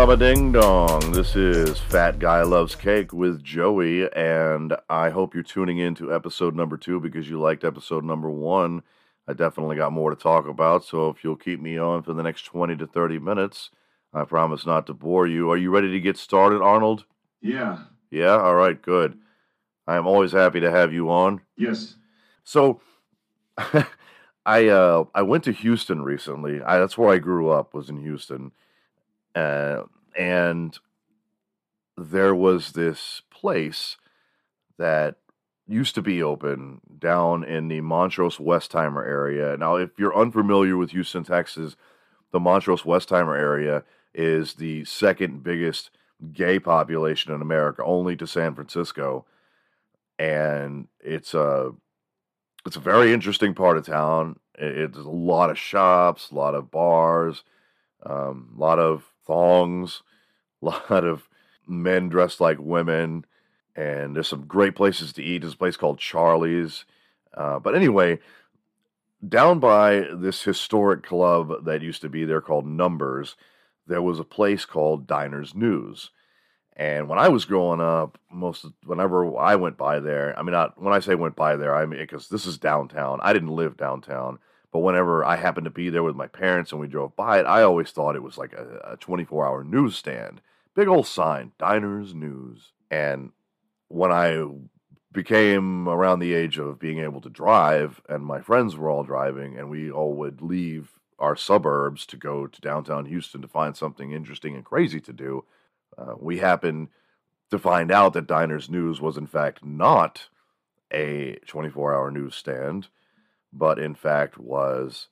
Shamalama Ding Dong. This is Fat Guy Loves Cake with Joey, and I hope you're tuning in to episode number two because you liked episode number one. I definitely got more to talk about, so if you'll keep me on for the next 20 to 30 minutes, I promise not to bore you. Are you ready to get started, Arnold? Yeah. Yeah? All right, good. I am always happy to have you on. Yes. So, I uh, I went to Houston recently. I, that's where I grew up. Was in Houston, uh, and there was this place that used to be open down in the Montrose Westheimer area. Now, if you're unfamiliar with Houston, Texas, the Montrose Westheimer area is the second biggest gay population in America, only to San Francisco, and it's a it's a very interesting part of town. It's a lot of shops, a lot of bars, um, a lot of thongs, a lot of men dressed like women, and there's some great places to eat. There's a place called Charlie's. Uh, but anyway, down by this historic club that used to be there called Numbers, there was a place called Diners News. And when I was growing up, most whenever I went by there, I mean, not when I say went by there, I mean because this is downtown. I didn't live downtown, but whenever I happened to be there with my parents and we drove by it, I always thought it was like a 24 hour newsstand. Big old sign, Diners News. And when I became around the age of being able to drive, and my friends were all driving, and we all would leave our suburbs to go to downtown Houston to find something interesting and crazy to do, uh, we happened to find out that Diners News was, in fact, not a 24 hour newsstand but in fact was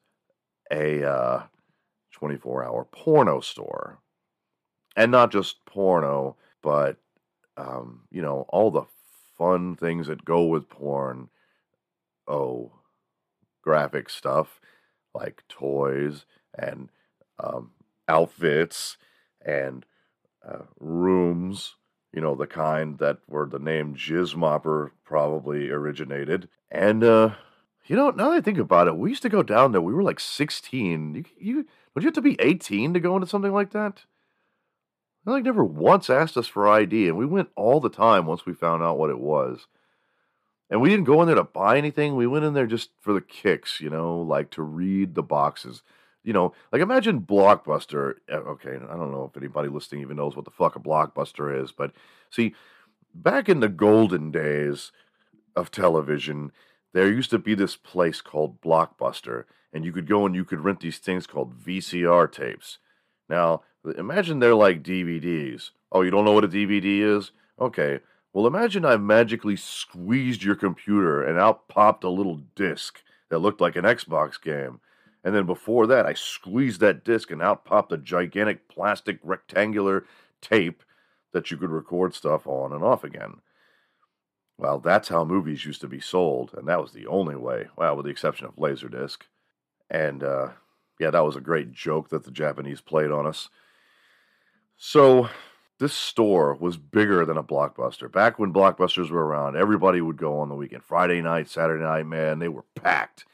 a uh, 24 hour porno store. And not just porno, but, um, you know, all the fun things that go with porn. Oh, graphic stuff like toys and um, outfits and uh, rooms, you know, the kind that where the name Jizz Mopper probably originated. And, uh, you know, now that I think about it, we used to go down there. We were like 16. You, you don't you have to be 18 to go into something like that? They like never once asked us for ID, and we went all the time once we found out what it was. And we didn't go in there to buy anything. We went in there just for the kicks, you know, like to read the boxes. You know, like imagine Blockbuster. Eh, okay, I don't know if anybody listening even knows what the fuck a Blockbuster is, but see, back in the golden days of television, there used to be this place called Blockbuster, and you could go and you could rent these things called VCR tapes. Now, imagine they're like DVDs. Oh, you don't know what a DVD is? Okay. Well, imagine I magically squeezed your computer and out popped a little disc that looked like an Xbox game. And then before that, I squeezed that disc and out popped a gigantic plastic rectangular tape that you could record stuff on and off again. Well, that's how movies used to be sold, and that was the only way. Well, with the exception of Laserdisc. And uh, yeah, that was a great joke that the Japanese played on us. So, this store was bigger than a blockbuster. Back when blockbusters were around, everybody would go on the weekend. Friday night, Saturday night, man, they were packed.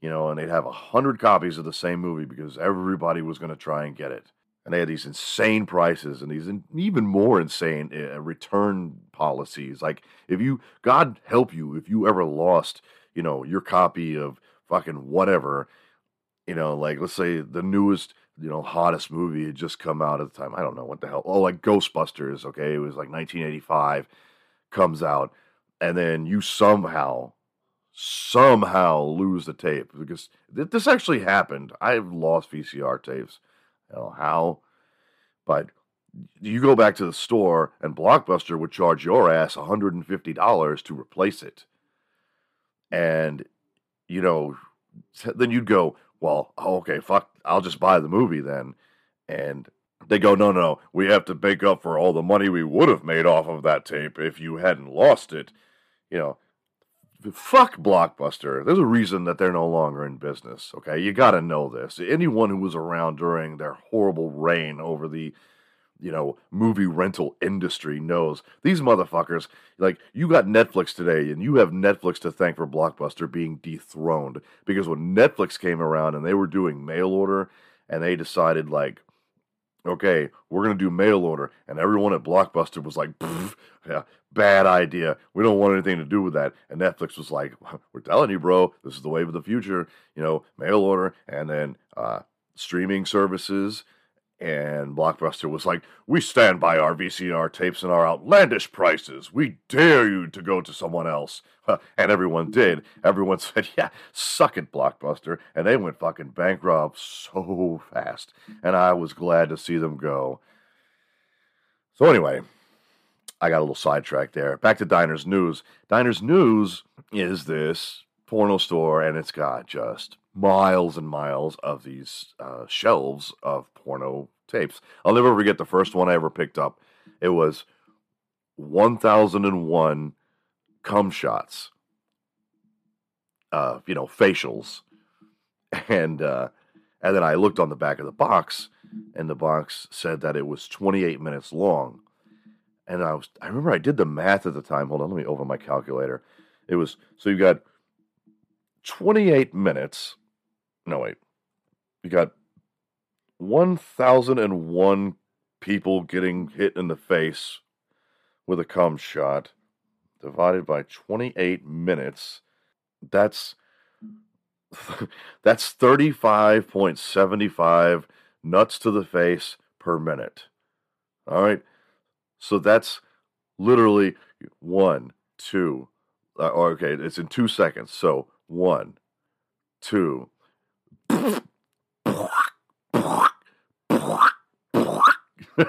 You know, and they'd have a hundred copies of the same movie because everybody was going to try and get it and they had these insane prices and these even more insane uh, return policies. Like if you, God help you, if you ever lost, you know, your copy of fucking whatever, you know, like let's say the newest, you know, hottest movie had just come out at the time. I don't know what the hell. Oh, like Ghostbusters. Okay, it was like 1985 comes out, and then you somehow somehow lose the tape because this actually happened. I've lost VCR tapes know how, but you go back to the store and Blockbuster would charge your ass $150 to replace it. And, you know, then you'd go, well, oh, okay, fuck, I'll just buy the movie then. And they go, no, no, we have to make up for all the money we would have made off of that tape if you hadn't lost it. You know, fuck Blockbuster. There's a reason that they're no longer in business. Okay, you got to know this. Anyone who was around during their horrible reign over the, you know, movie rental industry knows these motherfuckers. Like you got Netflix today, and you have Netflix to thank for Blockbuster being dethroned because when Netflix came around and they were doing mail order, and they decided like, okay, we're gonna do mail order, and everyone at Blockbuster was like, yeah, bad idea. We don't want anything to do with that. And Netflix was like, we're telling you, bro, this is the wave of the future. You know, mail order, and then uh, streaming services. And Blockbuster was like, We stand by our VCR tapes and our outlandish prices. We dare you to go to someone else. And everyone did. Everyone said, Yeah, suck it, Blockbuster. And they went fucking bankrupt so fast. And I was glad to see them go. So, anyway, I got a little sidetracked there. Back to Diners News. Diners News is this porno store, and it's got just miles and miles of these uh, shelves of porno tapes. I'll never forget the first one I ever picked up. It was 1001 cum shots, uh, you know, facials. And, uh, and then I looked on the back of the box, and the box said that it was 28 minutes long. And I was, I remember I did the math at the time. Hold on, let me open my calculator. It was, so you got 28 minutes. No, wait. You got 1,001 people getting hit in the face with a cum shot divided by 28 minutes. That's that's 35.75 nuts to the face per minute. All right. So that's literally one, two, uh, okay, it's in two seconds. So one, two,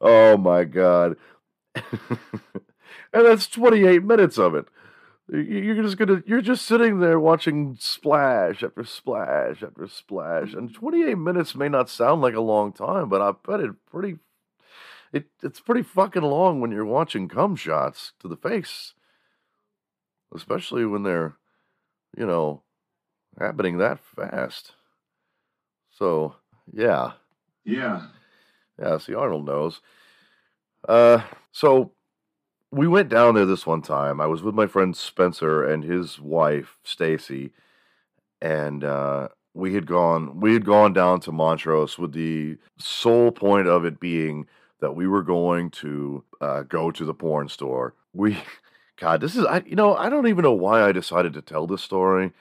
oh my god. and that's 28 minutes of it. You're just gonna you're just sitting there watching splash after splash after splash. And 28 minutes may not sound like a long time, but I bet it pretty it it's pretty fucking long when you're watching cum shots to the face. Especially when they're, you know, happening that fast. So, yeah. Yeah. Yeah, see, Arnold knows. Uh, so we went down there this one time. I was with my friend Spencer and his wife Stacy, and uh, we had gone we had gone down to Montrose with the sole point of it being that we were going to uh, go to the porn store. We, God, this is I you know I don't even know why I decided to tell this story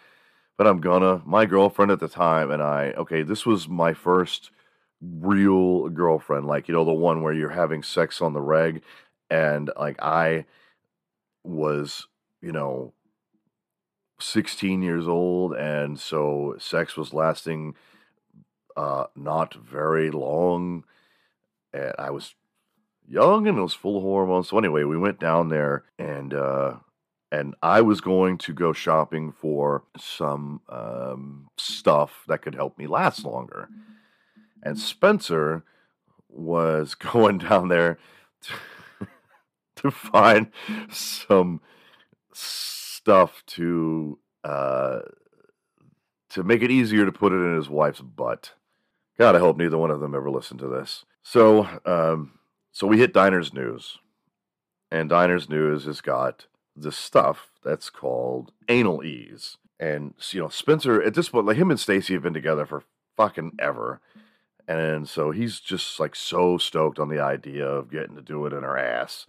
but I'm gonna. My girlfriend at the time and I, okay, this was my first real girlfriend, like, you know, the one where you're having sex on the reg. And like, I was, you know, 16 years old. And so sex was lasting uh, not very long. And I was young and it was full of hormones. So anyway, we went down there and uh, and I was going to go shopping for some um, stuff that could help me last longer. And Spencer was going down there to, to find some stuff to uh, to make it easier to put it in his wife's butt. God, I hope neither one of them ever listen to this. So, um, so we hit Diners News, and Diners News has got this stuff that's called anal ease. And you know, Spencer at this point, like him and Stacy have been together for fucking ever. And so he's just like so stoked on the idea of getting to do it in her ass.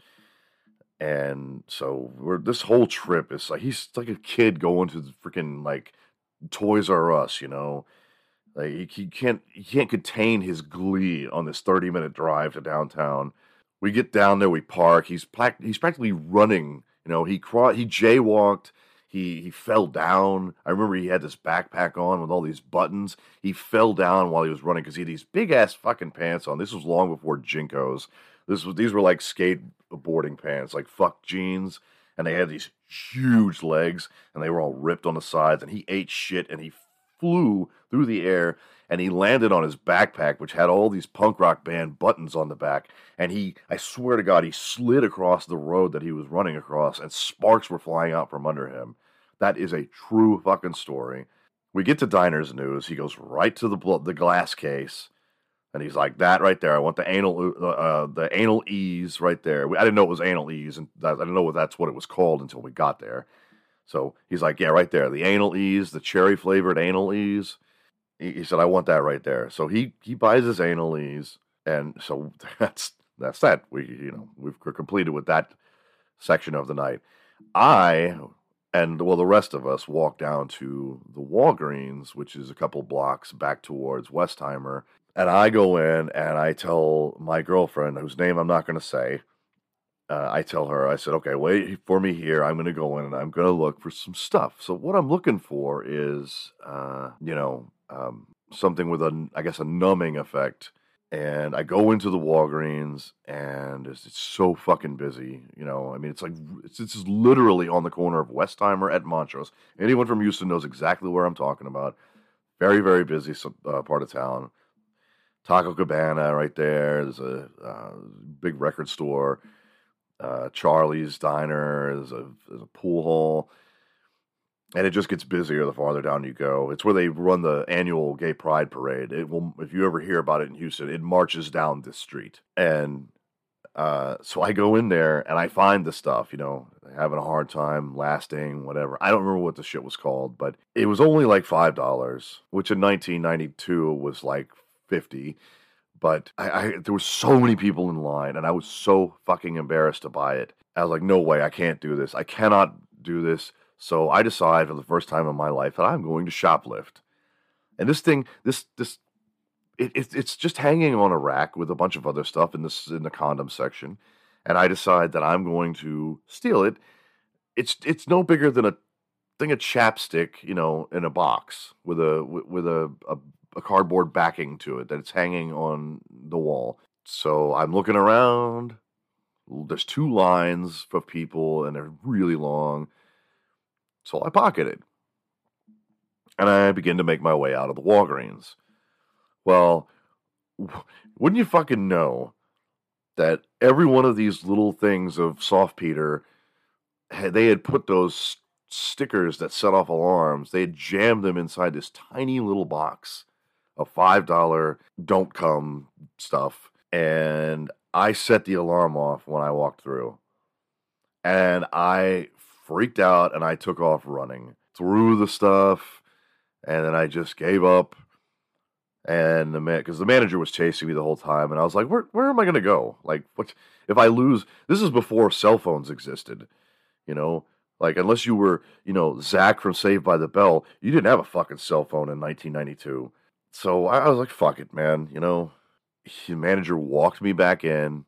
And so we're this whole trip is like he's like a kid going to the freaking like Toys R Us, you know. Like he, he can't he can't contain his glee on this 30 minute drive to downtown. We get down there, we park. He's pla- he's practically running you know, he cro- he jaywalked. He he fell down. I remember he had this backpack on with all these buttons. He fell down while he was running because he had these big ass fucking pants on. This was long before JNCOs. This was these were like skateboarding pants, like fuck jeans, and they had these huge legs, and they were all ripped on the sides. And he ate shit, and he flew through the air and he landed on his backpack, which had all these punk rock band buttons on the back. And he, I swear to God, he slid across the road that he was running across, and sparks were flying out from under him. That is a true fucking story. We get to Diners News. He goes right to the the glass case, and he's like, "That right there. I want the anal uh, uh the anal ease right there." I didn't know it was anal ease, and I didn't know what that's what it was called until we got there. So he's like, "Yeah, right there. The anal ease, the cherry flavored anal ease." He, said, "I want that right there." So he he buys his anal ease, and so that's that's that. We you know we've completed with that section of the night. I and well, the rest of us walk down to the Walgreens, which is a couple blocks back towards Westheimer. And I go in and I tell my girlfriend, whose name I'm not going to say, uh, I tell her, I said, okay, wait for me here. I'm going to go in and I'm going to look for some stuff. So, what I'm looking for is, uh, you know, um, something with a, I guess, a numbing effect and I go into the Walgreens, and it's, it's, so fucking busy. You know, I mean, it's like it's, it's literally on the corner of Westheimer at Montrose. Anyone from Houston knows exactly where I'm talking about. Very, very busy uh, part of town. Taco Cabana right there. There's a uh, big record store. Uh, Charlie's Diner. There's a, there's a pool hall and it just gets busier the farther down you go. It's where they run the annual Gay Pride Parade. It will, if you ever hear about it in Houston, it marches down this street, and uh, so I go in there and I find the stuff. You know, having a hard time lasting, whatever. I don't remember what the shit was called, but it was only like five dollars, which in 1992 was like fifty. But I, I there were so many people in line, and I was so fucking embarrassed to buy it. I was like, no way, I can't do this. I cannot do this so I decide for the first time in my life that I'm going to shoplift. And this thing, this this, it, it, it's just hanging on a rack with a bunch of other stuff in this in the condom section, and I decide that I'm going to steal it. It's it's no bigger than a thing of chapstick, you know, in a box with a with a, a, a cardboard backing to it that it's hanging on the wall. So I'm looking around. There's two lines of people, and they're really long so I pocketed. And I begin to make my way out of the Walgreens. Well, wouldn't you fucking know that every one of these little things of soft Peter, they had put those stickers that set off alarms, they had jammed them inside this tiny little box of $5 don't come stuff. And I set the alarm off when I walked through. And I freaked out and I took off running through the stuff. And then I just gave up. And the man, because the manager was chasing me the whole time, and I was like, "Where, where am I going to go? Like, what if I lose? This is before cell phones existed, you know. Like, unless you were, you know, Zach from Saved by the Bell, you didn't have a fucking cell phone in 1992. So I was like, "Fuck it, man," you know. The manager walked me back in,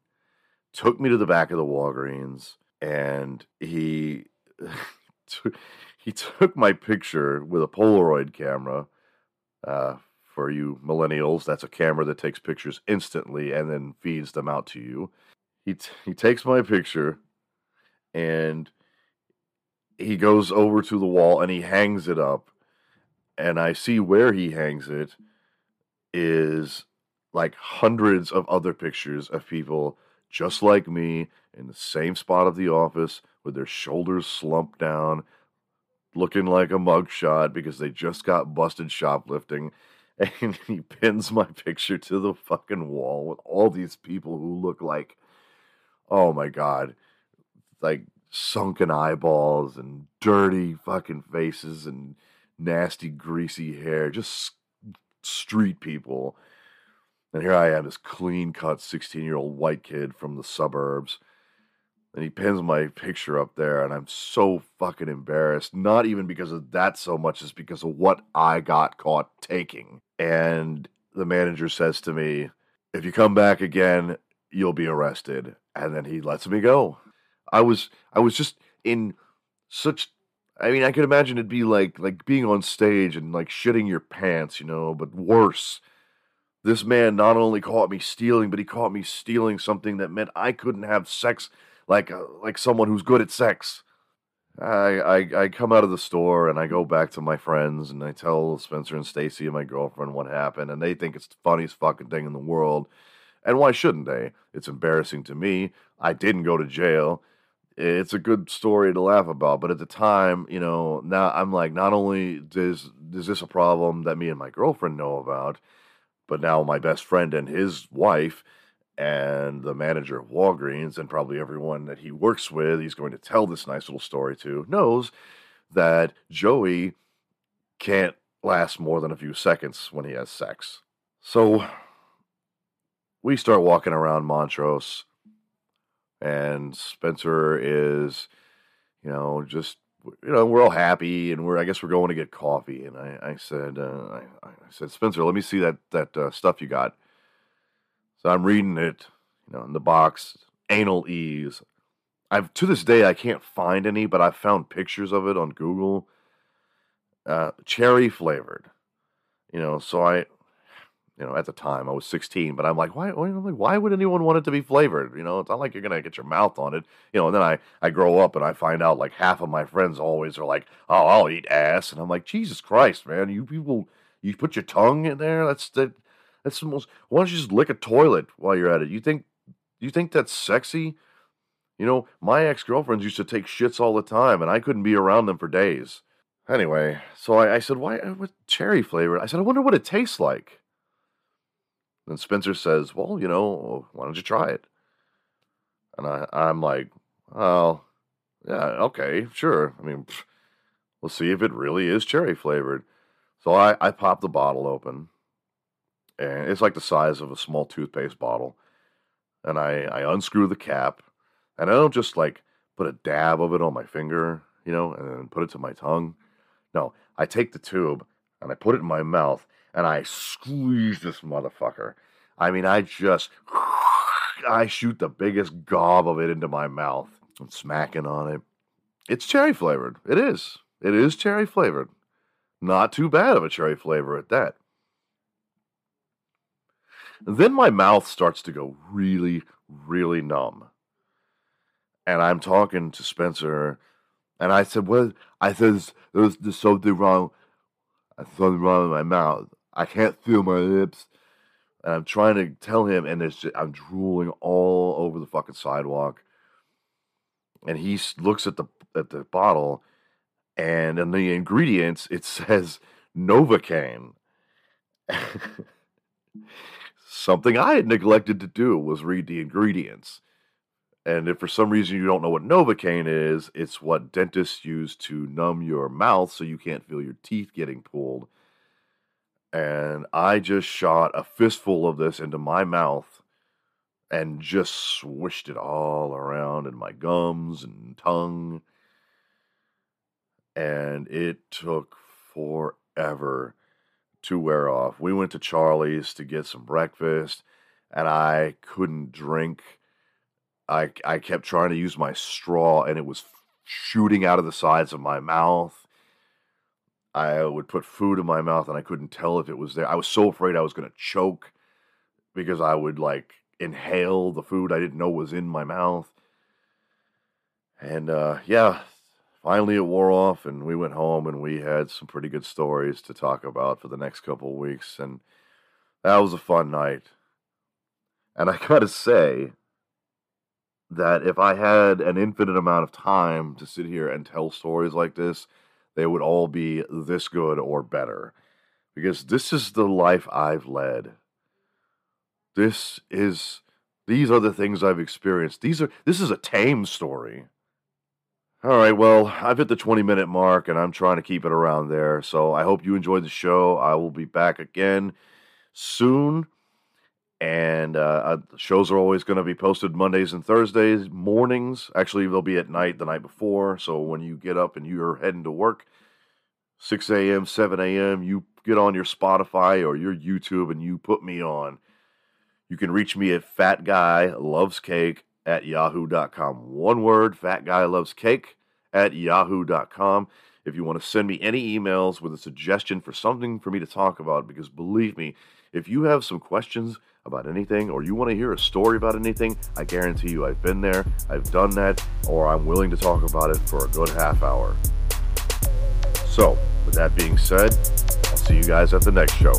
took me to the back of the Walgreens, and he he took my picture with a Polaroid camera. Uh, for you millennials, that's a camera that takes pictures instantly and then feeds them out to you. He t- he takes my picture and he goes over to the wall and he hangs it up. And I see where he hangs it is like hundreds of other pictures of people just like me in the same spot of the office with their shoulders slumped down, looking like a mugshot because they just got busted shoplifting. And he pins my picture to the fucking wall with all these people who look like, oh my God, like sunken eyeballs and dirty fucking faces and nasty, greasy hair, just street people. And here I am, this clean cut 16 year old white kid from the suburbs and he pins my picture up there and i'm so fucking embarrassed not even because of that so much as because of what i got caught taking. And the manager says to me if you come back again you'll be arrested. And then he lets me go. I was i was just in such i mean i could imagine it'd be like like being on stage and like shitting your pants you know but worse this man not only caught me stealing but he caught me stealing something that meant i couldn't have sex like uh, like someone who's good at sex. I, I I come out of the store and I go back to my friends and I tell Spencer and Stacy and my girlfriend what happened and they think it's the funniest fucking thing in the world. And why shouldn't they? It's embarrassing to me. I didn't go to jail. It's a good story to laugh about, but at the time, you know, now I'm like, not only does is this a problem that me and my girlfriend know about, but now my best friend and his wife and the manager of Walgreens and probably everyone that he works with, he's going to tell this nice little story to, knows that Joey can't last more than a few seconds when he has sex. So we start walking around Montrose, and Spencer is, you know, just you know, we're all happy, and we're I guess we're going to get coffee. And I, I said, uh, I, I, said, Spencer, let me see that that uh, stuff you got. So I'm reading it, you know, in the box, anal ease. I've to this day I can't find any, but I've found pictures of it on Google. Uh, cherry flavored, you know. So I, you know, at the time I was 16, but I'm like, why? Why would anyone want it to be flavored? You know, it's not like you're gonna get your mouth on it. You know, and then I I grow up and I find out like half of my friends always are like, oh, I'll eat ass, and I'm like, Jesus Christ, man, you people, you put your tongue in there. That's that. That's the most. Why don't you just lick a toilet while you're at it? You think you think that's sexy? You know, my ex girlfriends used to take shits all the time, and I couldn't be around them for days. Anyway, so I, I said, why? Uh, what cherry flavored? I said, I wonder what it tastes like. And Spencer says, Well, you know, why don't you try it? And I, I'm like, Oh, yeah, okay, sure. I mean, pff, we'll see if it really is cherry flavored. So I, I pop the bottle open, and it's like the size of a small toothpaste bottle. And I, I unscrew the cap, and I don't just like put a dab of it on my finger, you know, and then put it to my tongue. No, I take the tube and I put it in my mouth and I squeeze this motherfucker. I mean, I just I shoot the biggest gob of it into my mouth and smacking on it. It's cherry flavored. It is. It is cherry flavored. Not too bad of a cherry flavor at that. Then my mouth starts to go really, really numb. And I'm talking to Spencer, and I said, Well, I said, there's, there's, something wrong. There's something wrong with my mouth. I can't feel my lips. And I'm trying to tell him, and there's just, I'm drooling all over the fucking sidewalk. And he looks at the at the bottle, and in the ingredients it says Novocaine. Something I had neglected to do was read the ingredients. And if for some reason you don't know what Novocaine is, it's what dentists use to numb your mouth so you can't feel your teeth getting pulled and I just shot a fistful of this into my mouth and just swished it all around in my gums and tongue. And it took forever to wear off. We went to Charlie's to get some breakfast, and I couldn't drink. I, I kept trying to use my straw, and it was shooting out of the sides of my mouth I would put food in my mouth and I couldn't tell if it was there. I was so afraid I was going to choke because I would like inhale the food I didn't know was in my mouth. And uh, yeah, finally it wore off and we went home and we had some pretty good stories to talk about for the next couple of weeks. And that was a fun night. And I got to say that if I had an infinite amount of time to sit here and tell stories like this, they would all be this good or better. Because this is the life I've led. This is these are the things I've experienced. These are this is a tame story. All right, well, I've hit the 20 minute mark and I'm trying to keep it around there. So I hope you enjoyed the show. I will be back again soon. And uh, uh shows are always going to be posted Mondays and Thursdays mornings. Actually, they'll be at night the night before. So when you get up and you're heading to work, 6 a.m., 7 a.m., you get on your Spotify or your YouTube and you put me on. You can reach me at Fat Guy Loves Cake at yahoo.com. One word, Fat Guy Loves Cake at yahoo.com. If you want to send me any emails with a suggestion for something for me to talk about, because believe me, if you have some questions about anything or you want to hear a story about anything, I guarantee you I've been there, I've done that, or I'm willing to talk about it for a good half hour. So, with that being said, I'll see you guys at the next show.